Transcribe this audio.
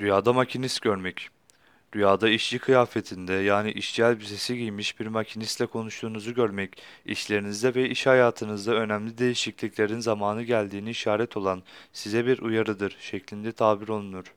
Rüyada makinist görmek. Rüyada işçi kıyafetinde yani işçi elbisesi giymiş bir makinistle konuştuğunuzu görmek, işlerinizde ve iş hayatınızda önemli değişikliklerin zamanı geldiğini işaret olan size bir uyarıdır şeklinde tabir olunur.